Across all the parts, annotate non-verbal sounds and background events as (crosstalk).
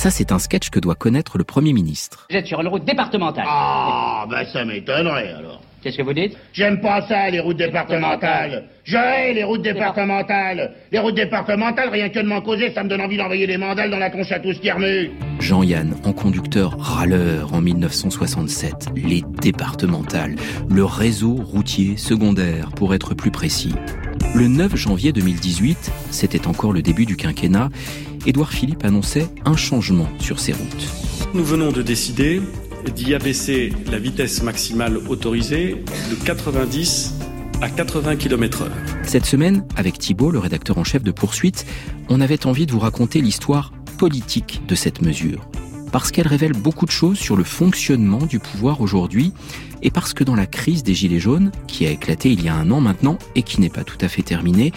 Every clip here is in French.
Ça, c'est un sketch que doit connaître le Premier ministre. Vous êtes sur une route départementale. Ah, ben ça m'étonnerait alors. Qu'est-ce que vous dites? J'aime pas ça, les routes départementales. Je hais les routes départementales. Les routes départementales, rien que de m'en causer, ça me donne envie d'envoyer des mandales dans la tronche à tous qui remue. Jean-Yann, en conducteur râleur en 1967, les départementales, le réseau routier secondaire pour être plus précis. Le 9 janvier 2018, c'était encore le début du quinquennat, Édouard Philippe annonçait un changement sur ces routes. Nous venons de décider d'y abaisser la vitesse maximale autorisée de 90 à 80 km heure. Cette semaine, avec Thibault, le rédacteur en chef de Poursuite, on avait envie de vous raconter l'histoire politique de cette mesure. Parce qu'elle révèle beaucoup de choses sur le fonctionnement du pouvoir aujourd'hui et parce que dans la crise des Gilets jaunes, qui a éclaté il y a un an maintenant et qui n'est pas tout à fait terminée,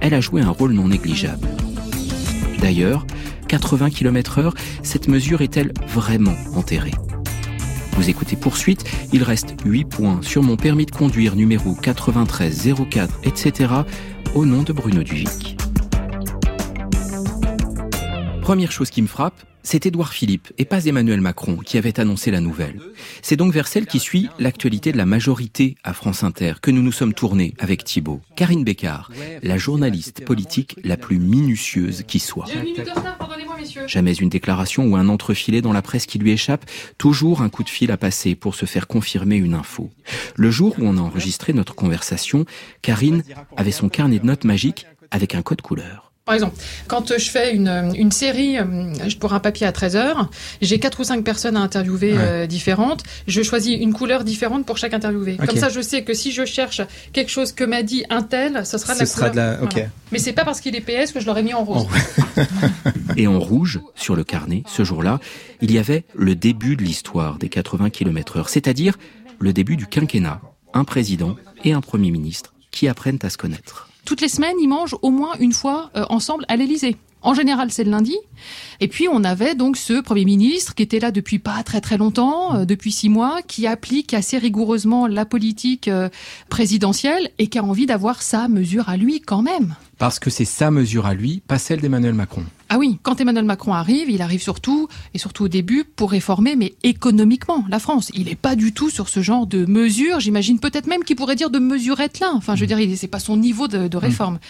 elle a joué un rôle non négligeable. D'ailleurs, 80 km heure, cette mesure est-elle vraiment enterrée? Vous écoutez Poursuite, il reste 8 points sur mon permis de conduire numéro 9304, etc. au nom de Bruno Duvic. Première chose qui me frappe, c'est Édouard Philippe et pas Emmanuel Macron qui avait annoncé la nouvelle. C'est donc vers celle qui suit l'actualité de la majorité à France Inter que nous nous sommes tournés avec Thibault. Karine Bécard, la journaliste politique la plus minutieuse qui soit. Jamais une déclaration ou un entrefilet dans la presse qui lui échappe, toujours un coup de fil à passer pour se faire confirmer une info. Le jour où on a enregistré notre conversation, Karine avait son carnet de notes magique avec un code couleur. Par exemple, quand je fais une, une série euh, pour un papier à 13 heures, j'ai quatre ou cinq personnes à interviewer euh, différentes. Je choisis une couleur différente pour chaque interviewé. Comme ça, je sais que si je cherche quelque chose que m'a dit un tel, ce sera de la sera couleur. De la... okay. Mais c'est pas parce qu'il est PS que je l'aurais mis en rose. (laughs) Et en rouge, sur le carnet, ce jour-là, il y avait le début de l'histoire des 80 km heure, c'est-à-dire le début du quinquennat. Un président et un premier ministre qui apprennent à se connaître. Toutes les semaines, ils mangent au moins une fois euh, ensemble à l'Élysée. En général, c'est le lundi. Et puis, on avait donc ce Premier ministre qui était là depuis pas très très longtemps, euh, depuis six mois, qui applique assez rigoureusement la politique euh, présidentielle et qui a envie d'avoir sa mesure à lui quand même. Parce que c'est sa mesure à lui, pas celle d'Emmanuel Macron. Ah oui, quand Emmanuel Macron arrive, il arrive surtout, et surtout au début, pour réformer, mais économiquement, la France. Il n'est pas du tout sur ce genre de mesures. J'imagine peut-être même qu'il pourrait dire de mesurette là. Enfin, je veux dire, c'est pas son niveau de, de réforme.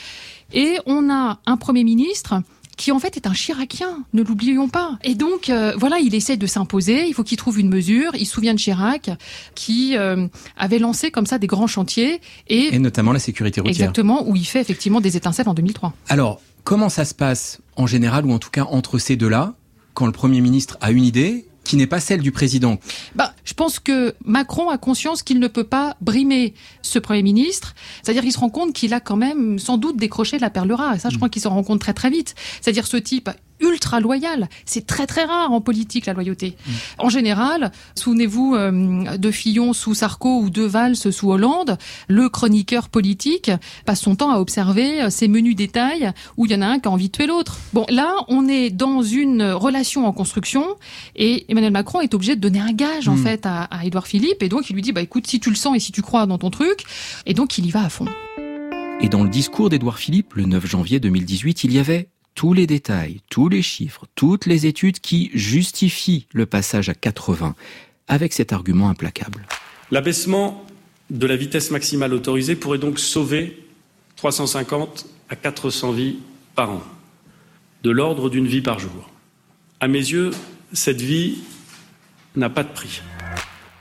Et on a un Premier ministre qui en fait est un Chiracien, ne l'oublions pas. Et donc euh, voilà, il essaie de s'imposer, il faut qu'il trouve une mesure. Il se souvient de Chirac qui euh, avait lancé comme ça des grands chantiers et, Et notamment la sécurité routière. exactement où il fait effectivement des étincelles en 2003. Alors, comment ça se passe en général, ou en tout cas entre ces deux-là, quand le Premier ministre a une idée qui n'est pas celle du président Bah, je pense que Macron a conscience qu'il ne peut pas brimer ce Premier ministre. C'est-à-dire qu'il se rend compte qu'il a quand même sans doute décroché la perle rare. Et ça, je crois qu'il s'en rend compte très très vite. C'est-à-dire ce type ultra loyal. C'est très très rare en politique la loyauté. En général, souvenez-vous euh, de Fillon sous Sarko ou de Valls sous Hollande, le chroniqueur politique passe son temps à observer euh, ces menus détails où il y en a un qui a envie de tuer l'autre. Bon, là, on est dans une relation en construction et Emmanuel Macron est obligé de donner un gage en Mm. fait à, à Édouard Philippe et donc il lui dit bah écoute si tu le sens et si tu crois dans ton truc et donc il y va à fond. Et dans le discours d'Édouard Philippe, le 9 janvier 2018, il y avait tous les détails, tous les chiffres, toutes les études qui justifient le passage à 80, avec cet argument implacable. L'abaissement de la vitesse maximale autorisée pourrait donc sauver 350 à 400 vies par an, de l'ordre d'une vie par jour. À mes yeux, cette vie n'a pas de prix.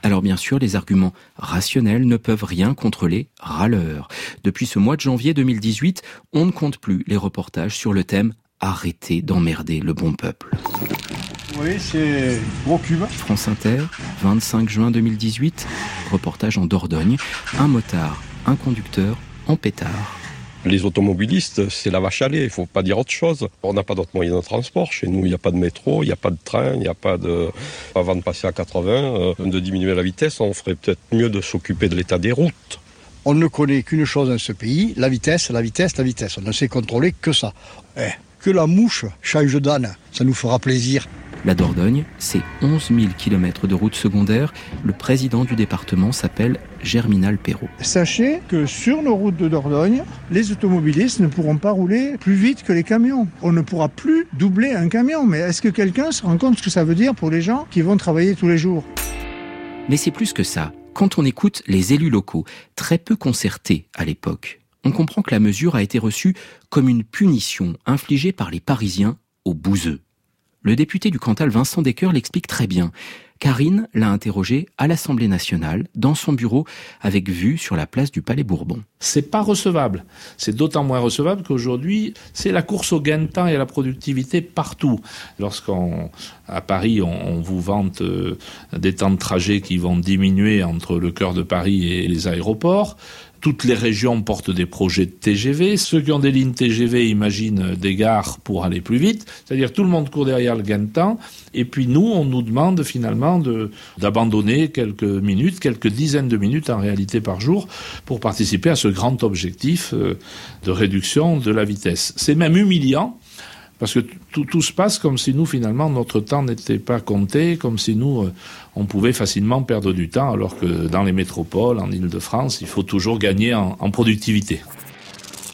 Alors bien sûr, les arguments rationnels ne peuvent rien contre les râleurs. Depuis ce mois de janvier 2018, on ne compte plus les reportages sur le thème Arrêtez d'emmerder le bon peuple. Oui, c'est gros cube. France Inter, 25 juin 2018, reportage en Dordogne, un motard, un conducteur en pétard. Les automobilistes, c'est la vache à lait, il faut pas dire autre chose. On n'a pas d'autres moyens de transport. Chez nous, il n'y a pas de métro, il n'y a pas de train, il n'y a pas de... Avant de passer à 80, euh, de diminuer la vitesse, on ferait peut-être mieux de s'occuper de l'état des routes. On ne connaît qu'une chose dans ce pays, la vitesse, la vitesse, la vitesse. On ne sait contrôler que ça. Eh, que la mouche change d'âne, ça nous fera plaisir. La Dordogne, c'est 11 000 km de route secondaire. Le président du département s'appelle Germinal Perrault. Sachez que sur nos routes de Dordogne, les automobilistes ne pourront pas rouler plus vite que les camions. On ne pourra plus doubler un camion. Mais est-ce que quelqu'un se rend compte ce que ça veut dire pour les gens qui vont travailler tous les jours? Mais c'est plus que ça. Quand on écoute les élus locaux, très peu concertés à l'époque, on comprend que la mesure a été reçue comme une punition infligée par les Parisiens aux bouseux. Le député du Cantal Vincent Descoeur l'explique très bien. Karine l'a interrogé à l'Assemblée nationale, dans son bureau, avec vue sur la place du Palais Bourbon. C'est pas recevable. C'est d'autant moins recevable qu'aujourd'hui, c'est la course au gain de temps et à la productivité partout. Lorsqu'on, à Paris, on, vous vante euh, des temps de trajet qui vont diminuer entre le cœur de Paris et les aéroports, toutes les régions portent des projets de TGV. Ceux qui ont des lignes TGV imaginent des gares pour aller plus vite. C'est-à-dire tout le monde court derrière le gain de temps. Et puis nous, on nous demande finalement d'abandonner quelques minutes, quelques dizaines de minutes en réalité par jour pour participer à ce grand objectif euh, de réduction de la vitesse. C'est même humiliant parce que tout, se passe comme si nous, finalement, notre temps n'était pas compté, comme si nous, euh, on pouvait facilement perdre du temps, alors que dans les métropoles, en Ile-de-France, il faut toujours gagner en, productivité.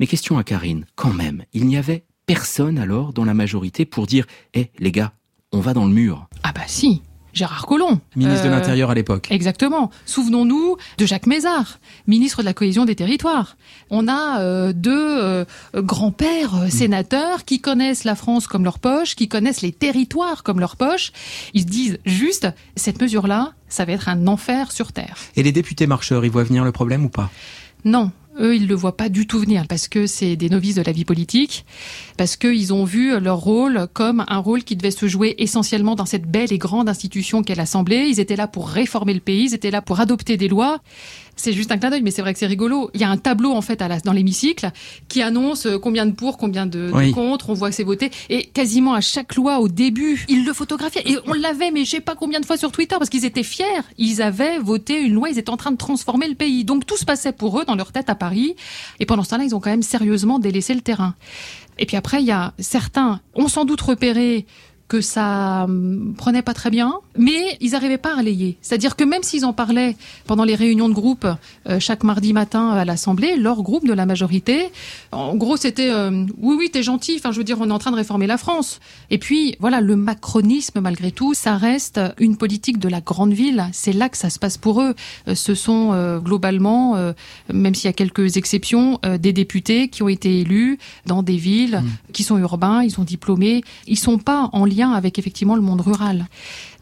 Mais question à Karine, quand même, il n'y avait personne alors dans la majorité pour dire Eh les gars, on va dans le mur. Ah bah si Gérard Collomb. Ministre de euh, l'Intérieur à l'époque. Exactement. Souvenons-nous de Jacques Mézard, ministre de la cohésion des territoires. On a euh, deux euh, grands-pères sénateurs qui connaissent la France comme leur poche, qui connaissent les territoires comme leur poche. Ils se disent juste, cette mesure-là, ça va être un enfer sur Terre. Et les députés marcheurs, ils voient venir le problème ou pas? Non, eux, ils le voient pas du tout venir parce que c'est des novices de la vie politique, parce qu'ils ont vu leur rôle comme un rôle qui devait se jouer essentiellement dans cette belle et grande institution qu'est l'Assemblée. Ils étaient là pour réformer le pays, ils étaient là pour adopter des lois. C'est juste un clin d'œil, mais c'est vrai que c'est rigolo. Il y a un tableau en fait à la, dans l'hémicycle qui annonce euh, combien de pour, combien de, contre. On voit que c'est voté et quasiment à chaque loi au début, ils le photographiaient et on l'avait, mais je sais pas combien de fois sur Twitter parce qu'ils étaient fiers. Ils avaient voté une loi, ils étaient en train de transformer le pays. Donc tout se passait pour eux dans leur tête à Paris. Et pendant ce temps-là, ils ont quand même sérieusement délaissé le terrain. Et puis après, il y a certains ont sans doute repéré que ça hum, prenait pas très bien, mais ils n'arrivaient pas à relayer. C'est-à-dire que même s'ils en parlaient pendant les réunions de groupe euh, chaque mardi matin à l'Assemblée, leur groupe de la majorité, en gros c'était euh, oui oui t'es gentil, enfin je veux dire on est en train de réformer la France. Et puis voilà le macronisme malgré tout, ça reste une politique de la grande ville. C'est là que ça se passe pour eux. Euh, ce sont globalement, même s'il y a quelques exceptions, des députés qui ont été élus dans des villes mmh. qui sont urbains, ils sont diplômés, ils sont pas en lien avec effectivement le monde rural.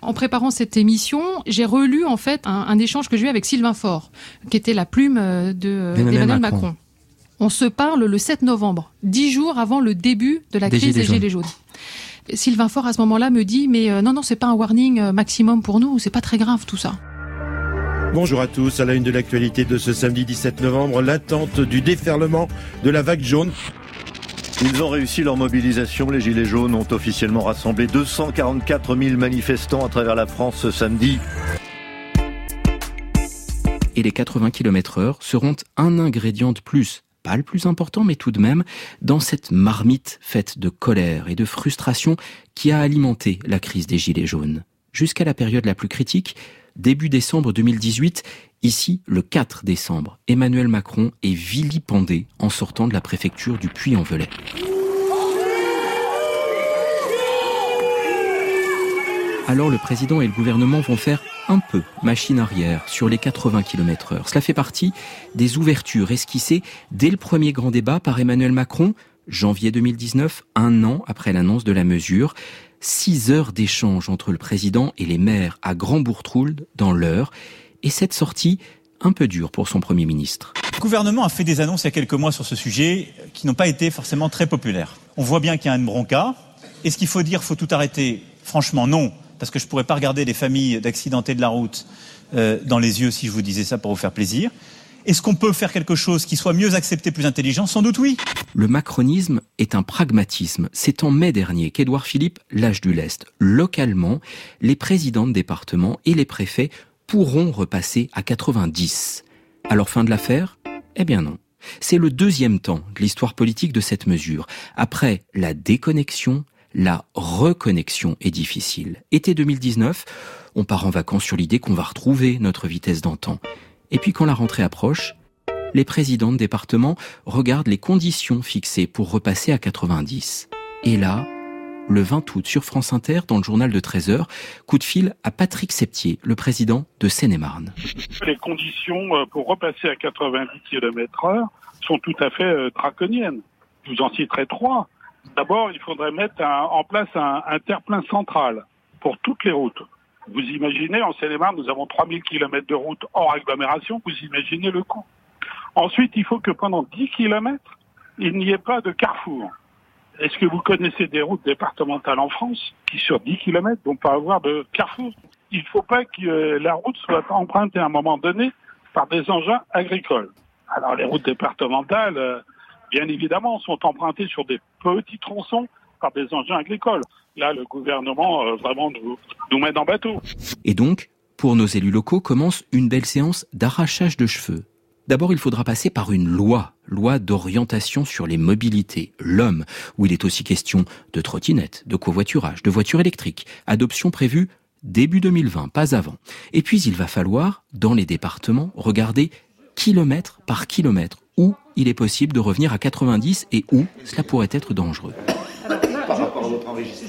En préparant cette émission, j'ai relu en fait un, échange que j'ai eu avec Sylvain Faure, qui était la plume euh, d'Emmanuel Macron. On se parle le 7 novembre, dix jours avant le début de la crise des Gilets jaunes. Sylvain Faure à ce moment-là me dit mais euh, non non c'est pas un warning euh, maximum pour nous, c'est pas très grave tout ça. Bonjour à tous, à la une de l'actualité de ce samedi 17 novembre, l'attente du déferlement de la vague jaune. Ils ont réussi leur mobilisation. Les Gilets jaunes ont officiellement rassemblé 244 000 manifestants à travers la France ce samedi. Et les 80 km heure seront un ingrédient de plus pas le plus important, mais tout de même, dans cette marmite faite de colère et de frustration qui a alimenté la crise des Gilets jaunes. Jusqu'à la période la plus critique, début décembre 2018, Ici, le 4 décembre, Emmanuel Macron est vilipendé en sortant de la préfecture du Puy-en-Velay. Alors le président et le gouvernement vont faire un peu machine arrière sur les 80 km heure. Cela fait partie des ouvertures esquissées dès le premier grand débat par Emmanuel Macron, janvier 2019, un an après l'annonce de la mesure. Six heures d'échange entre le président et les maires à Grand-Bourtrould dans l'heure et cette sortie un peu dure pour son Premier ministre. Le gouvernement a fait des annonces il y a quelques mois sur ce sujet qui n'ont pas été forcément très populaires. On voit bien qu'il y a un bronca. Est-ce qu'il faut dire faut tout arrêter? Franchement, non, parce que je ne pourrais pas regarder les familles d'accidentés de la route euh, dans les yeux si je vous disais ça pour vous faire plaisir. Est-ce qu'on peut faire quelque chose qui soit mieux accepté, plus intelligent? Sans doute oui. Le macronisme est un pragmatisme. C'est en mai dernier qu'Édouard Philippe lâche du lest. Localement, les présidents de département et les préfets pourront repasser à 90. Alors fin de l'affaire? Eh bien non. C'est le deuxième temps de l'histoire politique de cette mesure. Après la déconnexion, la reconnexion est difficile. Été 2019, on part en vacances sur l'idée qu'on va retrouver notre vitesse d'antan. Et puis quand la rentrée approche, les présidents de département regardent les conditions fixées pour repasser à 90. Et là, le 20 août sur France Inter, dans le journal de 13h, coup de fil à Patrick Septier, le président de Seine-et-Marne. Les conditions euh, pour repasser à 90 km heure sont tout à fait euh, draconiennes. Je vous en citerai trois. D'abord, il faudrait mettre en place un, un terre-plein central pour toutes les routes. Vous imaginez, en Seine-et-Marne, nous avons 3000 km de route hors agglomération, vous imaginez le coût. Ensuite, il faut que pendant 10 km, il n'y ait pas de carrefour. Est-ce que vous connaissez des routes départementales en France qui, sur 10 km, vont pas avoir de carrefour? Il ne faut pas que euh, la route soit empruntée à un moment donné par des engins agricoles. Alors, les routes départementales, euh, bien évidemment, sont empruntées sur des petits tronçons par des engins agricoles. Là, le gouvernement euh, vraiment nous, nous met dans bateau. Et donc, pour nos élus locaux, commence une belle séance d'arrachage de cheveux. D'abord, il faudra passer par une loi, loi d'orientation sur les mobilités, l'homme, où il est aussi question de trottinettes, de covoiturage, de voitures électriques, adoption prévue début 2020, pas avant. Et puis, il va falloir, dans les départements, regarder kilomètre par kilomètre où il est possible de revenir à 90 et où cela pourrait être dangereux.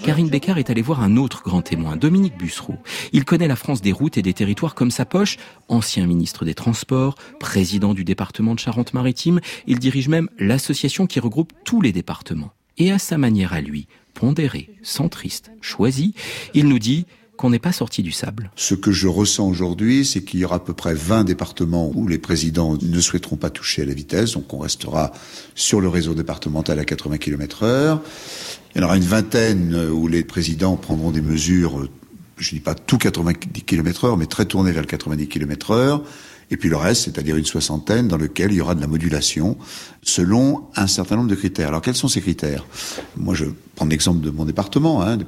Karine Bécard est allée voir un autre grand témoin, Dominique Bussereau. Il connaît la France des routes et des territoires comme sa poche, ancien ministre des Transports, président du département de Charente-Maritime, il dirige même l'association qui regroupe tous les départements. Et à sa manière à lui, pondéré, centriste, choisi, il nous dit qu'on n'est pas sorti du sable. Ce que je ressens aujourd'hui, c'est qu'il y aura à peu près 20 départements où les présidents ne souhaiteront pas toucher à la vitesse, donc on restera sur le réseau départemental à 80 km heure. Il y en aura une vingtaine où les présidents prendront des mesures, je ne dis pas tout 90 km heure, mais très tournées vers le 90 km heure. Et puis le reste, c'est-à-dire une soixantaine dans lequel il y aura de la modulation selon un certain nombre de critères. Alors quels sont ces critères? Moi, je prends l'exemple de mon département. Hein.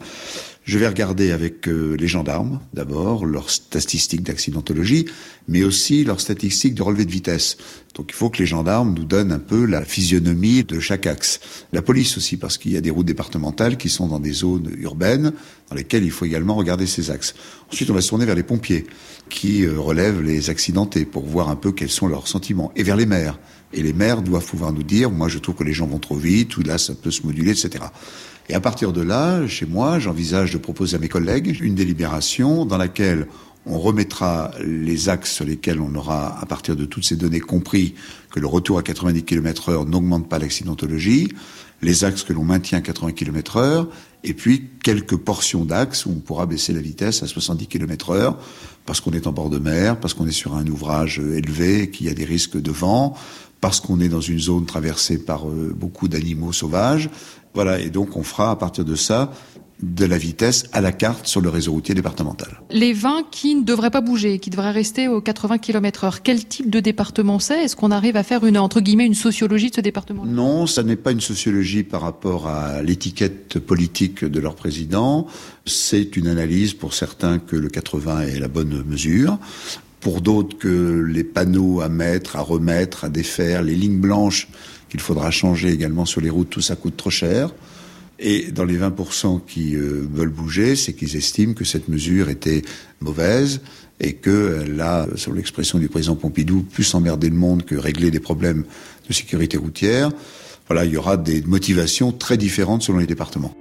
Je vais regarder avec euh, les gendarmes, d'abord, leurs statistiques d'accidentologie, mais aussi leurs statistiques de relevé de vitesse. Donc il faut que les gendarmes nous donnent un peu la physionomie de chaque axe. La police aussi, parce qu'il y a des routes départementales qui sont dans des zones urbaines, dans lesquelles il faut également regarder ces axes. Ensuite, on va se tourner vers les pompiers, qui euh, relèvent les accidentés, pour voir un peu quels sont leurs sentiments. Et vers les maires. Et les maires doivent pouvoir nous dire, moi je trouve que les gens vont trop vite, ou là ça peut se moduler, etc. Et à partir de là, chez moi, j'envisage de proposer à mes collègues une délibération dans laquelle on remettra les axes sur lesquels on aura, à partir de toutes ces données, compris que le retour à 90 km heure n'augmente pas l'accidentologie, les axes que l'on maintient à 80 km heure, et puis quelques portions d'axes où on pourra baisser la vitesse à 70 km heure, parce qu'on est en bord de mer, parce qu'on est sur un ouvrage élevé, qu'il y a des risques de vent, parce qu'on est dans une zone traversée par euh, beaucoup d'animaux sauvages, voilà, et donc on fera à partir de ça de la vitesse à la carte sur le réseau routier départemental. Les 20 qui ne devraient pas bouger, qui devraient rester aux 80 km heure, quel type de département c'est? Est-ce qu'on arrive à faire une, entre guillemets, une sociologie de ce département? Non, ça n'est pas une sociologie par rapport à l'étiquette politique de leur président. C'est une analyse pour certains que le 80 est la bonne mesure pour d'autres que les panneaux à mettre, à remettre, à défaire, les lignes blanches qu'il faudra changer également sur les routes, tout ça coûte trop cher. Et dans les 20% qui euh, veulent bouger, c'est qu'ils estiment que cette mesure était mauvaise et qu'elle a, sur l'expression du président Pompidou, plus emmerdé le monde que régler des problèmes de sécurité routière. Voilà, il y aura des motivations très différentes selon les départements.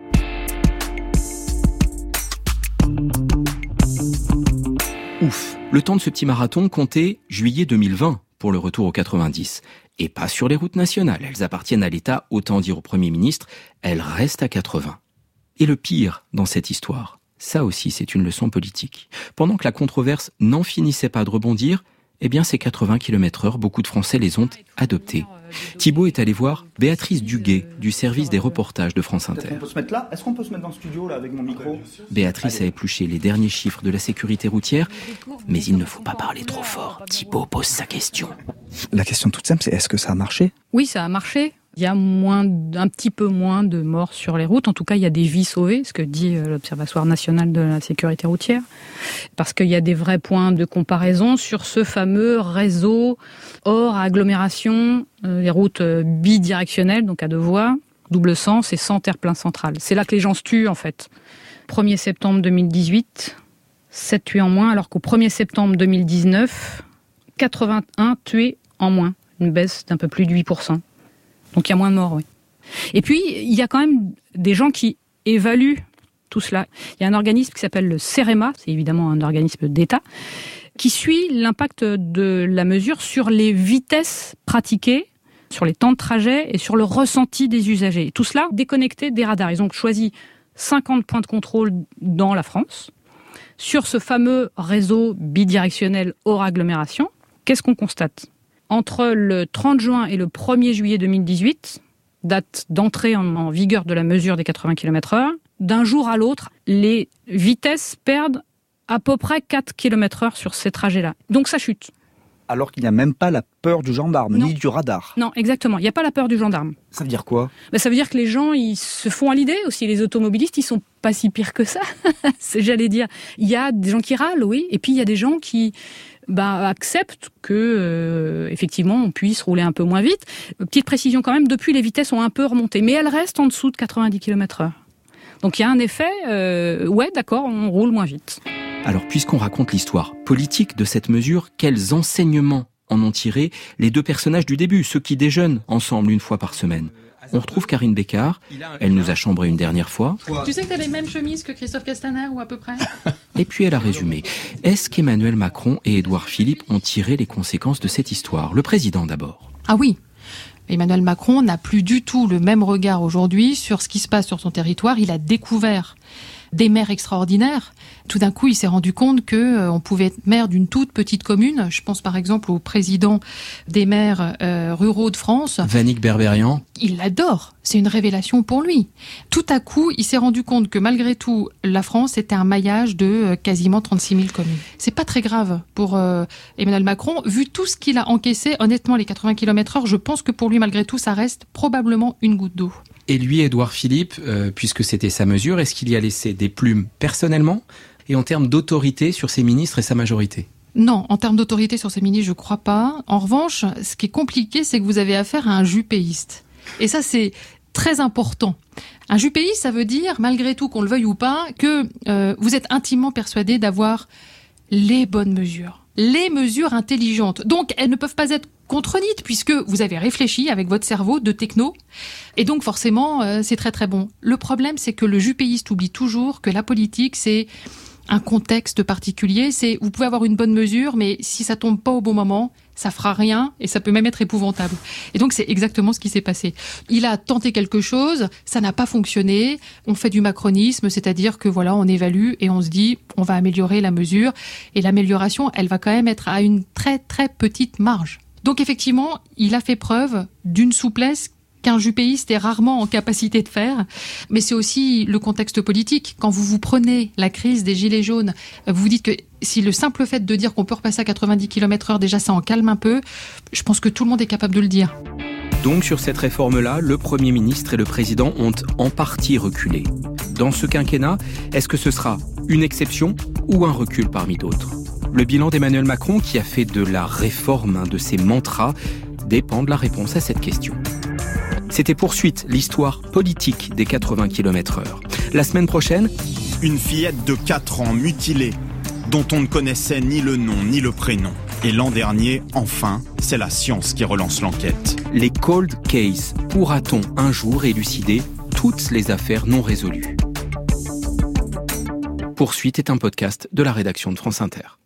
Ouf, le temps de ce petit marathon comptait juillet 2020 pour le retour aux 90 et pas sur les routes nationales. Elles appartiennent à l'État, autant dire au Premier ministre, elles restent à 80. Et le pire dans cette histoire, ça aussi c'est une leçon politique. Pendant que la controverse n'en finissait pas de rebondir, eh bien ces 80 km heure, beaucoup de Français les ont adoptés. Thibault est allé voir Béatrice Duguet du service des reportages de France Inter. On peut se mettre là Est-ce qu'on peut se mettre dans le studio là avec mon micro Béatrice a épluché les derniers chiffres de la sécurité routière, mais il ne faut pas parler trop fort. Thibault pose sa question. La question toute simple, c'est est-ce que ça a marché? Oui, ça a marché. Il y a un petit peu moins de morts sur les routes. En tout cas, il y a des vies sauvées, ce que dit euh, l'Observatoire national de la sécurité routière, parce qu'il y a des vrais points de comparaison sur ce fameux réseau hors agglomération, euh, les routes euh, bidirectionnelles, donc à deux voies. double sens et sans terre-plein central. C'est là que les gens se tuent en fait. 1er septembre 2018, 7 tués en moins, alors qu'au 1er septembre 2019, 81 tués en moins, une baisse d'un peu plus de 8%. Donc il y a moins de morts, oui. Et puis, il y a quand même des gens qui évaluent tout cela. Il y a un organisme qui s'appelle le CEREMA, c'est évidemment un organisme d'État, qui suit l'impact de la mesure sur les vitesses pratiquées, sur les temps de trajet et sur le ressenti des usagers. Tout cela déconnecté des radars. Ils ont choisi 50 points de contrôle dans la France. Sur ce fameux réseau bidirectionnel hors agglomération, qu'est-ce qu'on constate? Entre le 30 juin et le 1er juillet 2018, date d'entrée en vigueur de la mesure des 80 km/h, d'un jour à l'autre, les vitesses perdent à peu près 4 km heure sur ces trajets-là. Donc ça chute. Alors qu'il n'y a même pas la peur du gendarme, ni du radar. Non, exactement. Il n'y a pas la peur du gendarme. Ça veut dire quoi? Ben, Ça veut dire que les gens, ils se font à l'idée aussi. Les automobilistes, ils sont pas si pires que ça. (laughs) J'allais dire. Il y a des gens qui râlent, oui. Et puis il y a des gens qui ben, acceptent que euh, effectivement on puisse rouler un peu moins vite. Petite précision quand même, depuis les vitesses ont un peu remonté, mais elles restent en dessous de 90 km/h. Donc il y a un effet, euh, ouais, d'accord, on roule moins vite. Alors puisqu'on raconte l'histoire politique de cette mesure, quels enseignements en ont tiré les deux personnages du début, ceux qui déjeunent ensemble une fois par semaine? On retrouve Karine Bécard. Elle nous a chambré une dernière fois. Tu sais que tu as les mêmes chemises que Christophe Castaner ou à peu près? Et puis elle a résumé. Est-ce qu'Emmanuel Macron et Édouard Philippe ont tiré les conséquences de cette histoire? Le président d'abord. Ah oui, Emmanuel Macron n'a plus du tout le même regard aujourd'hui sur ce qui se passe sur son territoire. Il a découvert des maires extraordinaires. Tout d'un coup, il s'est rendu compte que euh, on pouvait être maire d'une toute petite commune. Je pense par exemple au président des maires euh, ruraux de France. Vanik Berberian. Il l'adore. C'est une révélation pour lui. Tout à coup, il s'est rendu compte que malgré tout, la France était un maillage de euh, quasiment 36 000 communes. C'est pas très grave pour Emmanuel Macron. Vu tout ce qu'il a encaissé, honnêtement, les 80 km heure, je pense que pour lui, malgré tout, ça reste probablement une goutte d'eau. Et lui, Édouard Philippe, euh, puisque c'était sa mesure, est-ce qu'il y a laissé des plumes personnellement et en termes d'autorité sur ses ministres et sa majorité? Non, en termes d'autorité sur ses ministres, je crois pas. En revanche, ce qui est compliqué, c'est que vous avez affaire à un jupéiste. Et ça, c'est très important. Un jupéiste, ça veut dire, malgré tout, qu'on le veuille ou pas, que euh, vous êtes intimement persuadé d'avoir les bonnes mesures, les mesures intelligentes. Donc, elles ne peuvent pas être contredites puisque vous avez réfléchi avec votre cerveau de techno. Et donc, forcément, euh, c'est très très bon. Le problème, c'est que le jupéiste oublie toujours que la politique, c'est un contexte particulier. C'est vous pouvez avoir une bonne mesure, mais si ça tombe pas au bon moment, ça fera rien et ça peut même être épouvantable. Et donc c'est exactement ce qui s'est passé. Il a tenté quelque chose, ça n'a pas fonctionné. On fait du macronisme, c'est-à-dire que voilà, on évalue et on se dit on va améliorer la mesure et l'amélioration, elle va quand même être à une très très petite marge. Donc effectivement, il a fait preuve d'une souplesse qu'un jupéiste est rarement en capacité de faire. Mais c'est aussi le contexte politique. Quand vous vous prenez la crise des Gilets jaunes, vous vous dites que si le simple fait de dire qu'on peut repasser à 90 km heure, déjà ça en calme un peu, je pense que tout le monde est capable de le dire. Donc sur cette réforme-là, le Premier ministre et le Président ont en partie reculé. Dans ce quinquennat, est-ce que ce sera une exception ou un recul parmi d'autres? Le bilan d'Emmanuel Macron, qui a fait de la réforme un de ses mantras, dépend de la réponse à cette question. C'était Poursuite, l'histoire politique des 80 km heure. La semaine prochaine... Une fillette de 4 ans mutilée, dont on ne connaissait ni le nom ni le prénom. Et l'an dernier, enfin, c'est la science qui relance l'enquête. Les cold cases. Pourra-t-on un jour élucider toutes les affaires non résolues? Poursuite est un podcast de la rédaction de France Inter.